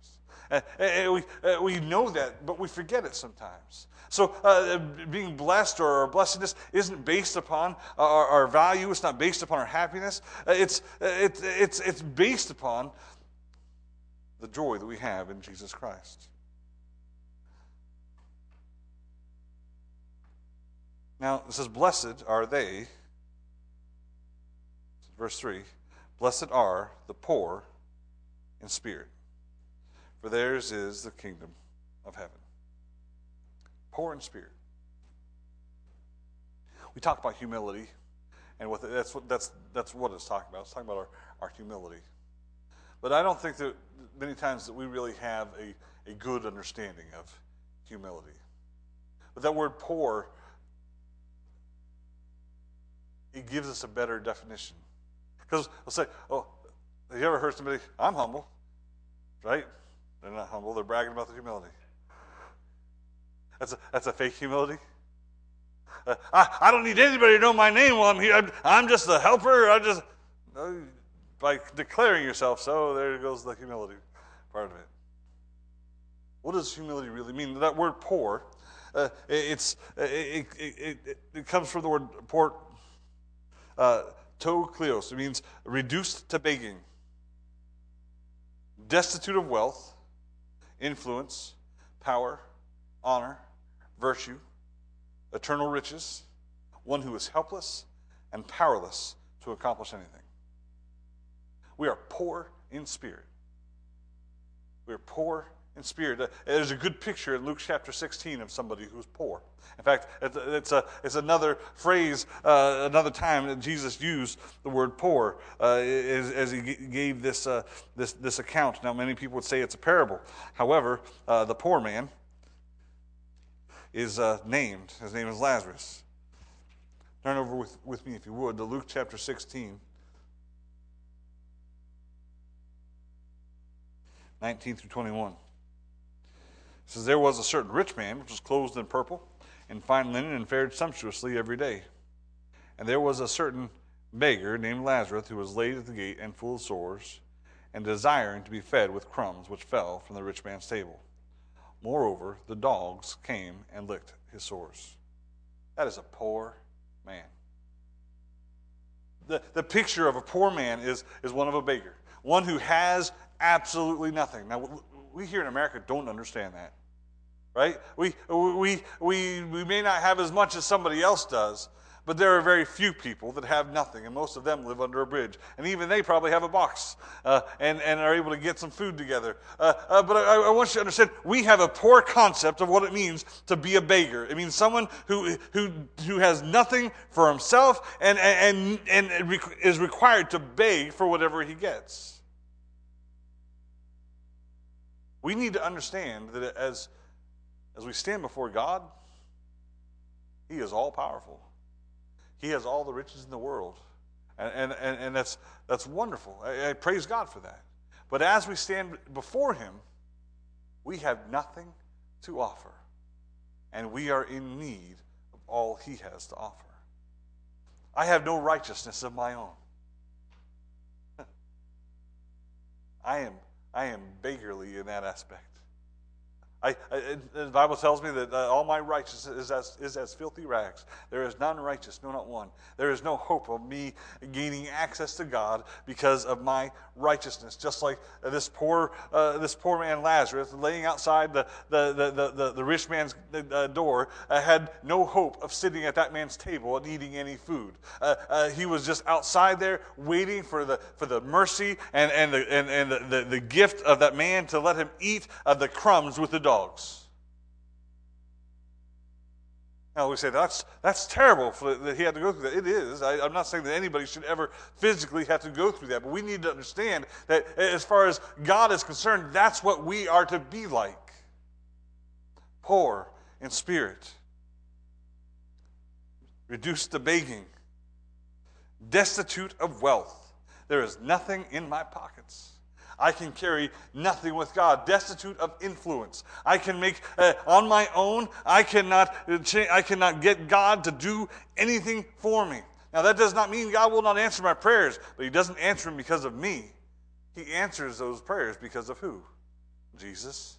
And we, uh, we know that, but we forget it sometimes. So, uh, being blessed or our blessedness isn't based upon our, our, value, it's not based upon our happiness. Uh, it's, uh, it's, it's, it's based upon the joy that we have in Jesus Christ. Now, it says, Blessed are they verse 3 Blessed are the poor in spirit, for theirs is the kingdom of heaven. Poor in spirit. We talk about humility, and what that's what that's that's what it's talking about. It's talking about our, our humility. But I don't think that many times that we really have a, a good understanding of humility. But that word poor, it gives us a better definition. Because I'll say, oh, have you ever heard somebody, I'm humble, right? They're not humble, they're bragging about their humility. That's a, that's a fake humility. Uh, I, I don't need anybody to know my name while I'm here. I'm, I'm just a helper. I just, no, by declaring yourself so, there goes the humility part of it. What does humility really mean? That word poor, uh, it's, it, it, it, it, comes from the word poor, uh, ptochos. It means reduced to begging, destitute of wealth, influence, power, honor, virtue, eternal riches, one who is helpless and powerless to accomplish anything. We are poor in spirit. We are poor in spirit. Uh, there's a good picture in Luke chapter 16 of somebody who's poor. In fact, it's, a, it's another phrase, uh, another time that Jesus used the word poor uh, as, as, he gave this, uh, this, this account. Now, many people would say it's a parable. However, uh, the poor man is uh, named. His name is Lazarus. Turn over with, with me, if you would, to Luke chapter 16. 19 through 21. Says, There was a certain rich man which was clothed in purple and fine linen and fared sumptuously every day. And there was a certain beggar named Lazarus who was laid at the gate and full of sores and desiring to be fed with crumbs which fell from the rich man's table. Moreover, the dogs came and licked his sores. That is a poor man. The, the picture of a poor man is, is one of a beggar, one who has absolutely nothing. Now, we here in America don't understand that, right? We, we, we, we may not have as much as somebody else does, but there are very few people that have nothing, and most of them live under a bridge. And even they probably have a box uh, and, and are able to get some food together. Uh, uh, but I, I, want you to understand we have a poor concept of what it means to be a beggar. It means someone who, who, who has nothing for himself and, and, and is required to beg for whatever he gets. We need to understand that as, as we stand before God, He is all powerful. He has all the riches in the world. And, and, and, that's, that's wonderful. I, I praise God for that. But as we stand before Him, we have nothing to offer. And we are in need of all He has to offer. I have no righteousness of my own. [laughs] I am I am beggarly in that aspect. I, I, the Bible tells me that uh, all my righteousness is as, is as filthy rags. There is none righteous, no, not one. There is no hope of me gaining access to God because of my righteousness. Just like this poor, uh, this poor man Lazarus, laying outside the, the, the, the, the rich man's uh, door, uh, had no hope of sitting at that man's table and eating any food. Uh, he was just outside there waiting for the, for the mercy and, and, the, and, and the, the, the gift of that man to let him eat of the crumbs with the dog dogs. Now we say that's that's terrible that he had to go through that. It is. I, am not saying that anybody should ever physically have to go through that, but we need to understand that as far as God is concerned, that's what we are to be like. Poor in spirit, reduced to begging, destitute of wealth. There is nothing in my pockets. I can carry nothing with God, destitute of influence. I can make uh, on my own. I cannot. Uh, I cannot get God to do anything for me. Now that does not mean God will not answer my prayers, but He doesn't answer them because of me. He answers those prayers because of who? Jesus.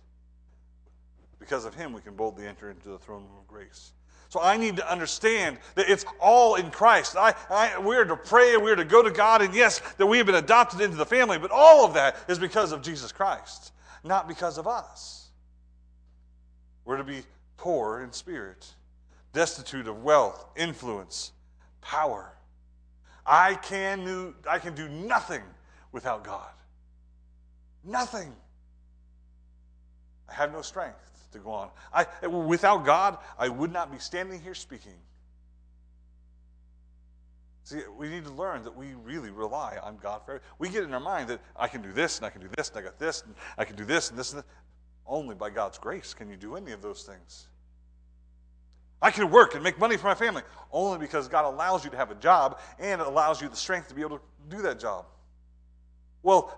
Because of Him, we can boldly enter into the throne of grace. So I need to understand that it's all in Christ. I, I, we're to pray, we're to go to God, and yes, that we have been adopted into the family, but all of that is because of Jesus Christ, not because of us. We're to be poor in spirit, destitute of wealth, influence, power. I can I can do nothing without God. Nothing. I have no strength to go on. I, without God, I would not be standing here speaking. See, we need to learn that we really rely on God for everything. We get in our mind that I can do this and I can do this and I got this and I can do this and this and that. Only by God's grace can you do any of those things. I can work and make money for my family only because God allows you to have a job and it allows you the strength to be able to do that job. Well,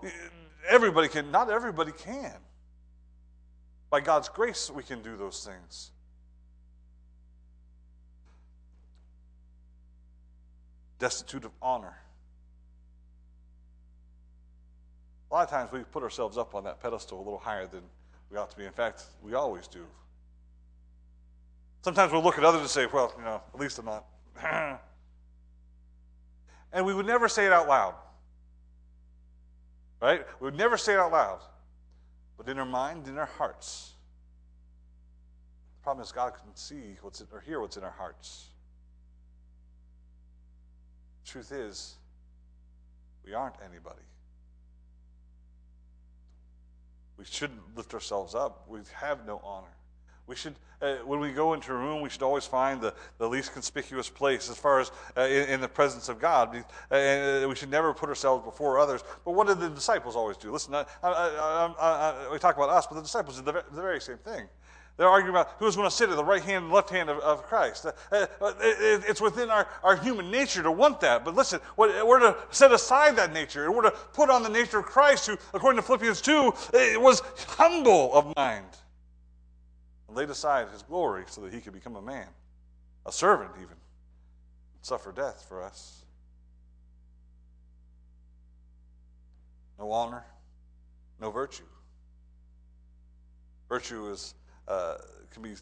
everybody can, not everybody can. By God's grace, we can do those things. Destitute of honor. A lot of times we put ourselves up on that pedestal a little higher than we ought to be. In fact, we always do. Sometimes we'll look at others and say, well, you know, at least I'm not. [laughs] and we would never say it out loud. Right? We would never say it out loud. But in our mind, in our hearts. The problem is God can see what's in, or hear what's in our hearts. Truth is, we aren't anybody. We shouldn't lift ourselves up. We have no honor. We should, uh, when we go into a room, we should always find the, the least conspicuous place as far as uh, in, in, the presence of God. And uh, we should never put ourselves before others. But what did the disciples always do? Listen, I, I, I, we talk about us, but the disciples did the, the very same thing. They're arguing about who's going to sit at the right hand and left hand of, of Christ. Uh, uh, it, it's within our, our human nature to want that. But listen, we're to set aside that nature we're to put on the nature of Christ, who, according to Philippians 2, was humble of mind and laid aside his glory so that he could become a man, a servant even, suffer death for us. No honor, no virtue. Virtue is uh, can be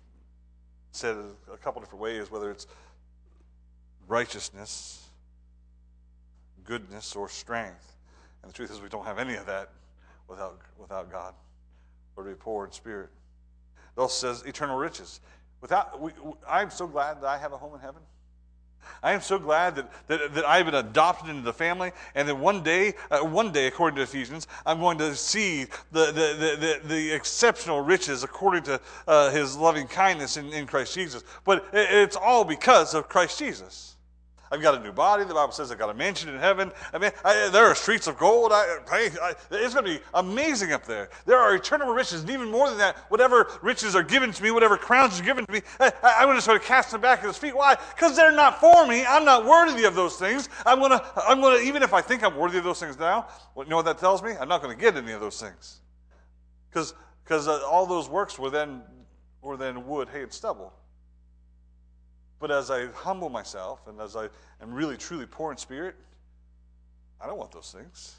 said a couple different ways, whether it's righteousness, goodness, or strength. And the truth is, we don't have any of that without, without God. Or to be poor in spirit. Also says eternal riches. Without, we, I'm so glad that I have a home in heaven. I am so glad that, that, that I've been adopted into the family, and that one day, uh, one day, according to Ephesians, I'm going to see the, the, the, the exceptional riches according to uh, his loving kindness in, in Christ Jesus. But it, it's all because of Christ Jesus. I've got a new body. The Bible says I've got a mansion in heaven. I mean, I, there are streets of gold. I, it's going to be amazing up there. There are eternal riches, and even more than that, whatever riches are given to me, whatever crowns are given to me, I, am going to sort of cast them back at His feet. Why? Because they're not for me. I'm not worthy of those things. I'm going to, I'm going to, even if I think I'm worthy of those things now, you know what that tells me? I'm not going to get any of those things, because because uh, all those works were then were then wood, hay, and stubble. But as I humble myself and as I am really truly poor in spirit, I don't want those things.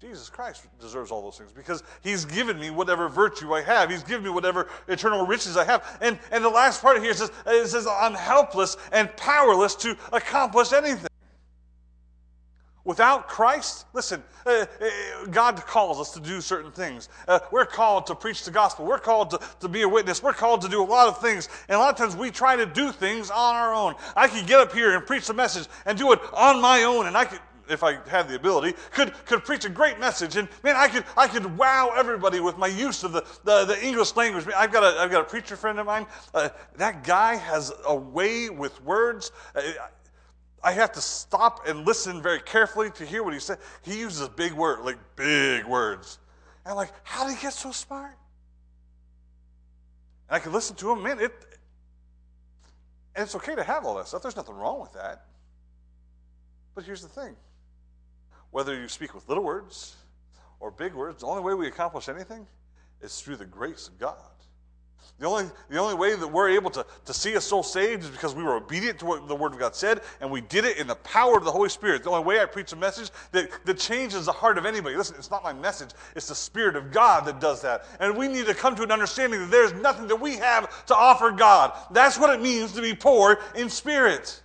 Jesus Christ deserves all those things because he's given me whatever virtue I have. He's given me whatever eternal riches I have. And, and the last part here says, it says, I'm helpless and powerless to accomplish anything. Without Christ, listen, uh, uh, God calls us to do certain things. Uh, we're called to preach the gospel. We're called to, to be a witness. We're called to do a lot of things. And a lot of times we try to do things on our own. I could get up here and preach the message and do it on my own, and I could if I had the ability, could, could preach a great message. And man, I could, I could wow everybody with my use of the, the, the English language. I've got, a, I've got a preacher friend of mine. Uh, that guy has a way with words. I have to stop and listen very carefully to hear what he said. He uses big words, like big words. And I'm like, how did he get so smart? And I can listen to him, man, it and it's okay to have all that stuff. There's nothing wrong with that. But here's the thing. Whether you speak with little words or big words, the only way we accomplish anything is through the grace of God. The only, the only way that we're able to, to see a soul saved is because we were obedient to what the Word of God said, and we did it in the power of the Holy Spirit. The only way I preach a message that, that changes the heart of anybody. Listen, it's not my message, it's the Spirit of God that does that. And we need to come to an understanding that there's nothing that we have to offer God. That's what it means to be poor in spirit.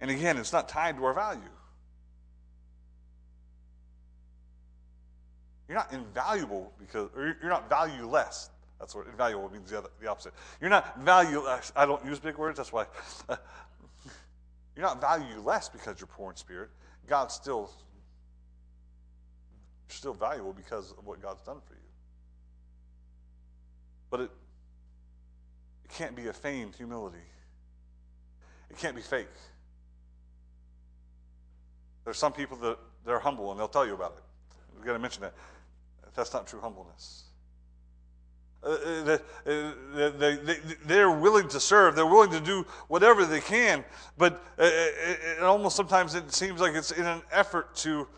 And again, it's not tied to our value. You're not invaluable because, or you're not valueless That's what invaluable means. The, other, the opposite. You're not value. I don't use big words. That's why. [laughs] You're not value less because you're poor in spirit. God's still still valuable because of what God's done for you. But it it can't be a feigned humility. It can't be fake. There's some people that they're humble and they'll tell you about it. We've got to mention that. That's not true humbleness. Uh, uh they, they, they, are willing to serve. They're willing to do whatever they can, but uh, it almost sometimes it seems like it's in an effort to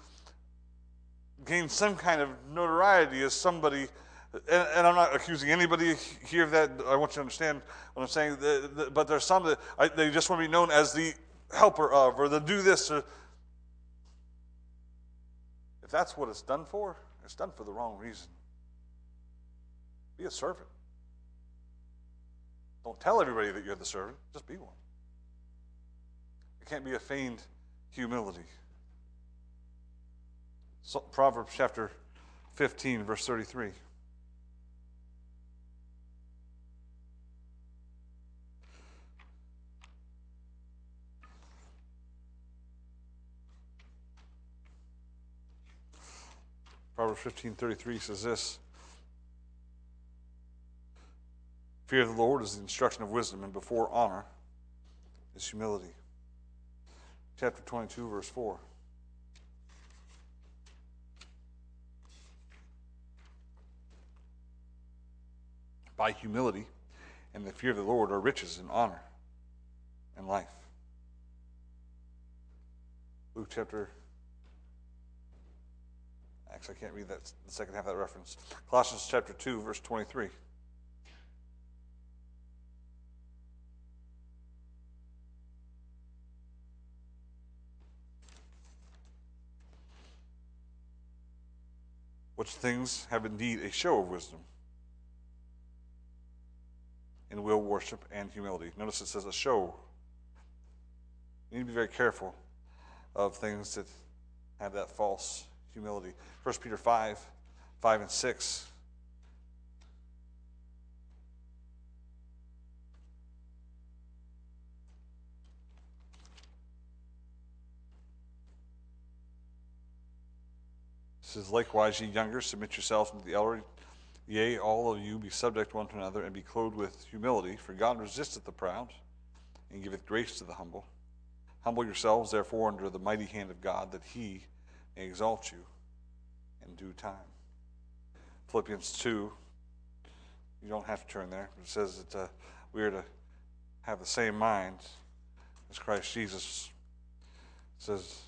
gain some kind of notoriety as somebody. And, and I'm not accusing anybody here of that. I want you to understand what I'm saying. The, the, but there's some that I, they just want to be known as the helper of, or the do this. Or, if that's what it's done for, it's done for the wrong reason. Be a servant. Don't tell everybody that you're the servant, just be one. It can't be a feigned humility. So, Proverbs chapter 15, verse 33. Proverbs 15:33 says this. Fear of the Lord is the instruction of wisdom, and before honor is humility. Chapter 22, verse 4. By humility and the fear of the Lord are riches and honor and life. Luke chapter. Actually, I can't read that the second half of that reference. Colossians chapter 2, verse 23. which things have indeed a show of wisdom in will, worship, and humility. Notice it says a show. You need to be very careful of things that have that false humility. 1 Peter 5 5 and 6 says, Likewise, ye younger, submit yourselves unto the elder. Yea, all of you be subject one to another, and be clothed with humility. For God resisteth the proud, and giveth grace to the humble. Humble yourselves, therefore, under the mighty hand of God, that he exalt you in due time. Philippians 2, you don't have to turn there. It says that uh, we are to have the same mind as Christ Jesus. It says,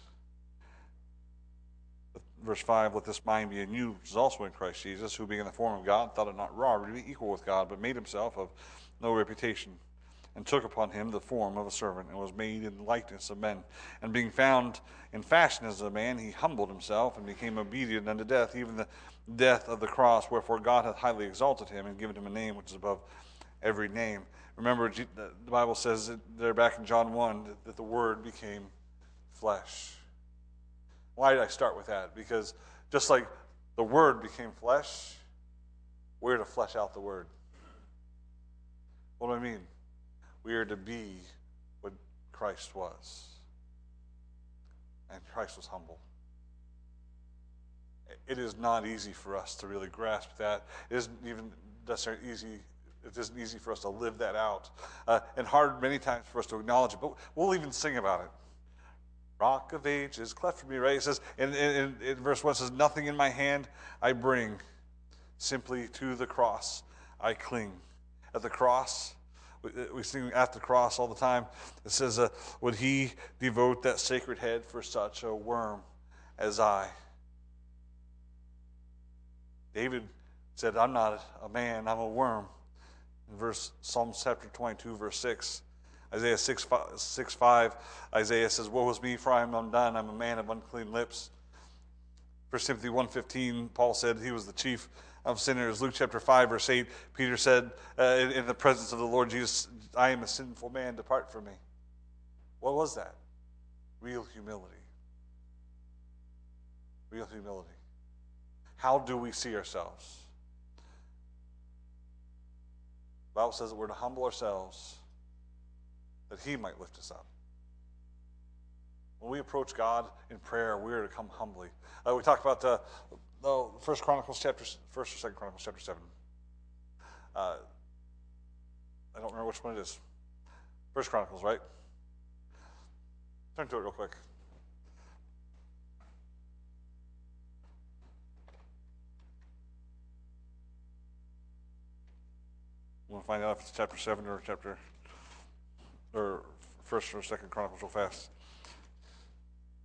verse 5 let this mind be in you which is also in christ jesus who being in the form of god thought it not robbery to be equal with god but made himself of no reputation and took upon him the form of a servant and was made in likeness of men and being found in fashion as a man he humbled himself and became obedient unto death even the death of the cross wherefore god hath highly exalted him and given him a name which is above every name remember the bible says there back in john 1 that the word became flesh why did I start with that? Because just like the Word became flesh, we're to flesh out the Word. What do I mean? We are to be what Christ was. And Christ was humble. It is not easy for us to really grasp that. It isn't even necessarily easy. It isn't easy for us to live that out. Uh, and hard many times for us to acknowledge it. But we'll even sing about it rock of ages, cleft for me, right? It says, in, in, verse 1 says, Nothing in my hand I bring, simply to the cross I cling. At the cross, we, sing at the cross all the time. It says, uh, Would he devote that sacred head for such a worm as I? David said, I'm not a man, I'm a worm. In verse Psalm chapter 22, verse 6. Isaiah 6 5, 6, 5 Isaiah says, Woe is me, for I am undone. I'm a man of unclean lips. 1 Timothy 1.15, Paul said he was the chief of sinners. Luke chapter 5, verse 8, Peter said, uh, in, in the presence of the Lord Jesus, I am a sinful man, depart from me. What was that? Real humility. Real humility. How do we see ourselves? The Bible says that we're to humble ourselves that He might lift us up. When we approach God in prayer, we are to come humbly. Uh, we talked about uh, the First Chronicles chapter, First or Second Chronicles chapter seven. Uh, I don't remember which one it is. First Chronicles, right? Turn to it real quick. Want to find out if it's chapter 7 or chapter, or first or second Chronicles real fast.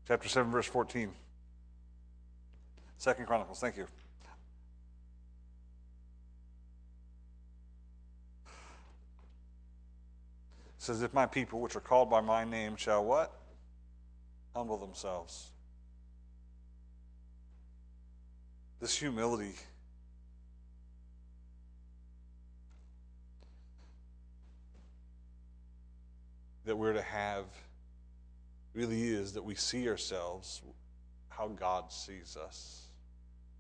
Chapter 7, verse 14. Second Chronicles, thank you. It says, If my people, which are called by my name, shall what? Humble themselves. This humility that we're to have really is that we see ourselves how God sees us.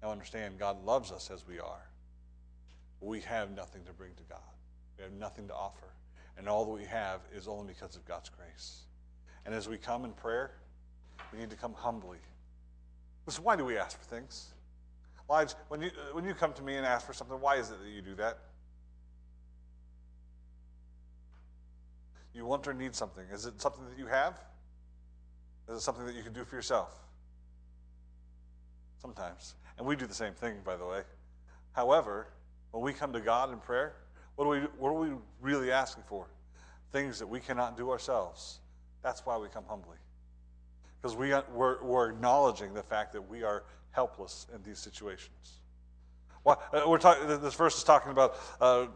Now, understand, God loves us as we are. We have nothing to bring to God, we have nothing to offer. And all that we have is only because of God's grace. And as we come in prayer, we need to come humbly. Listen, why do we ask for things? Lives, when you, when you come to me and ask for something, why is it that you do that? You want or need something. Is it something that you have? Is it something that you can do for yourself? Sometimes. And we do the same thing, by the way. However, when we come to God in prayer, what are we, what are we really asking for? Things that we cannot do ourselves. That's why we come humbly. Because we, we're, we're acknowledging the fact that we are helpless in these situations. Well, uh, we're talking, this verse is talking about uh,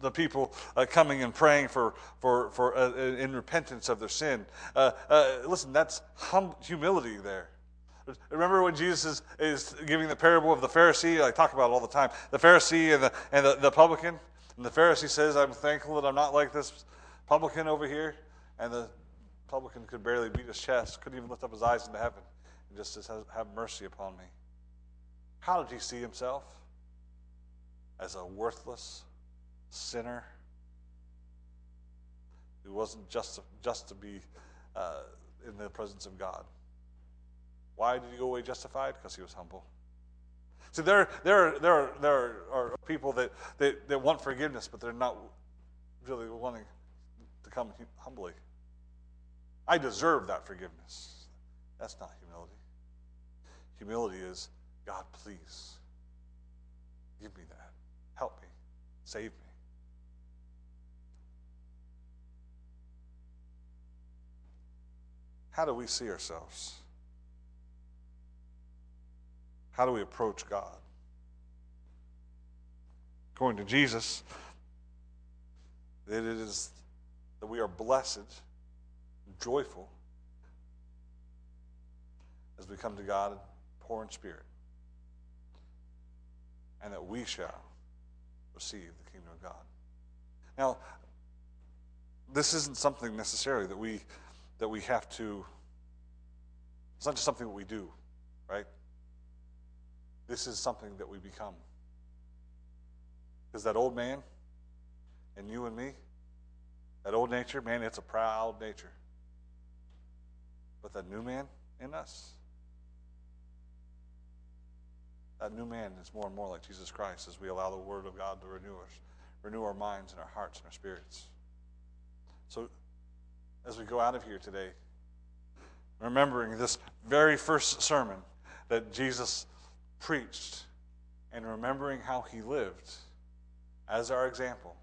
the people uh, coming and praying for, for, for uh, in repentance of their sin. Uh, uh listen, that's hum- humility there. Remember when Jesus is, is giving the parable of the Pharisee? I talk about it all the time. The Pharisee and the, and the, the publican. And the Pharisee says, I'm thankful that I'm not like this publican over here. And the publican could barely beat his chest, couldn't even lift up his eyes into heaven. And just says, Have mercy upon me. How did he see himself? As a worthless, sinner who wasn't just just to be uh, in the presence of God. Why did he go away justified? Because he was humble. See, there, there, there, there are people that, that, that want forgiveness, but they're not really wanting to come humbly. I deserve that forgiveness. That's not humility. Humility is, God, please, give me that. Help me. Save me. How do we see ourselves? How do we approach God? According to Jesus, that it is that we are blessed, joyful, as we come to God poor in spirit, and that we shall receive the kingdom of God. Now, this isn't something necessarily that we that we have to, it's not just something that we do? This is something that we become. Because that old man and you and me, that old nature, man, it's a proud nature. But that new man in us, that new man is more and more like Jesus Christ as we allow the Word of God to renew us, renew our minds and our hearts and our spirits. So as we go out of here today, remembering this very first sermon that Jesus preached and remembering how he lived as our example.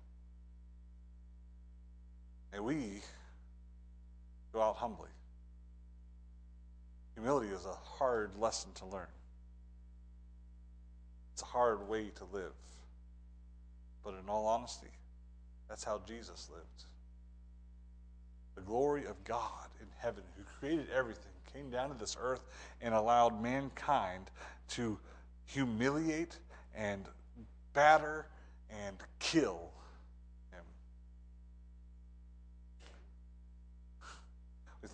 And we go out humbly. Humility is a hard lesson to learn. It's a hard way to live. But in all honesty, that's how Jesus lived. The glory of God in heaven, who created everything, came down to this earth and allowed mankind to humiliate and batter and kill him.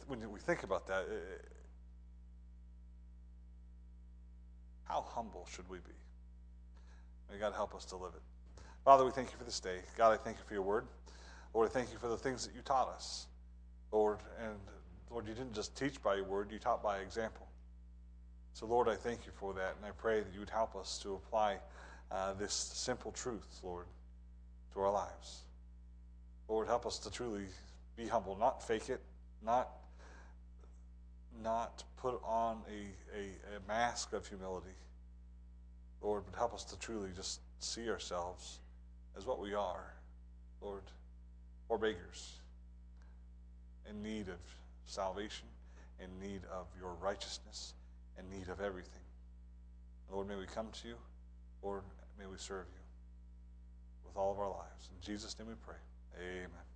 When we think about that, how humble should we be? May God help us to live it. Father, we thank you for this day. God, I thank you for your word. Lord, I thank you for the things that you taught us. Lord, and Lord, you didn't just teach by your word, you taught by example. So, Lord, I thank you for that, and I pray that you would help us to apply uh, this simple truth, Lord, to our lives. Lord, help us to truly be humble, not fake it, not not put on a, a, a mask of humility. Lord, but help us to truly just see ourselves as what we are, Lord, or beggars in need of salvation, in need of your righteousness, in need of everything. Lord, may we come to you. Lord, may we serve you with all of our lives. In Jesus' name we pray. Amen.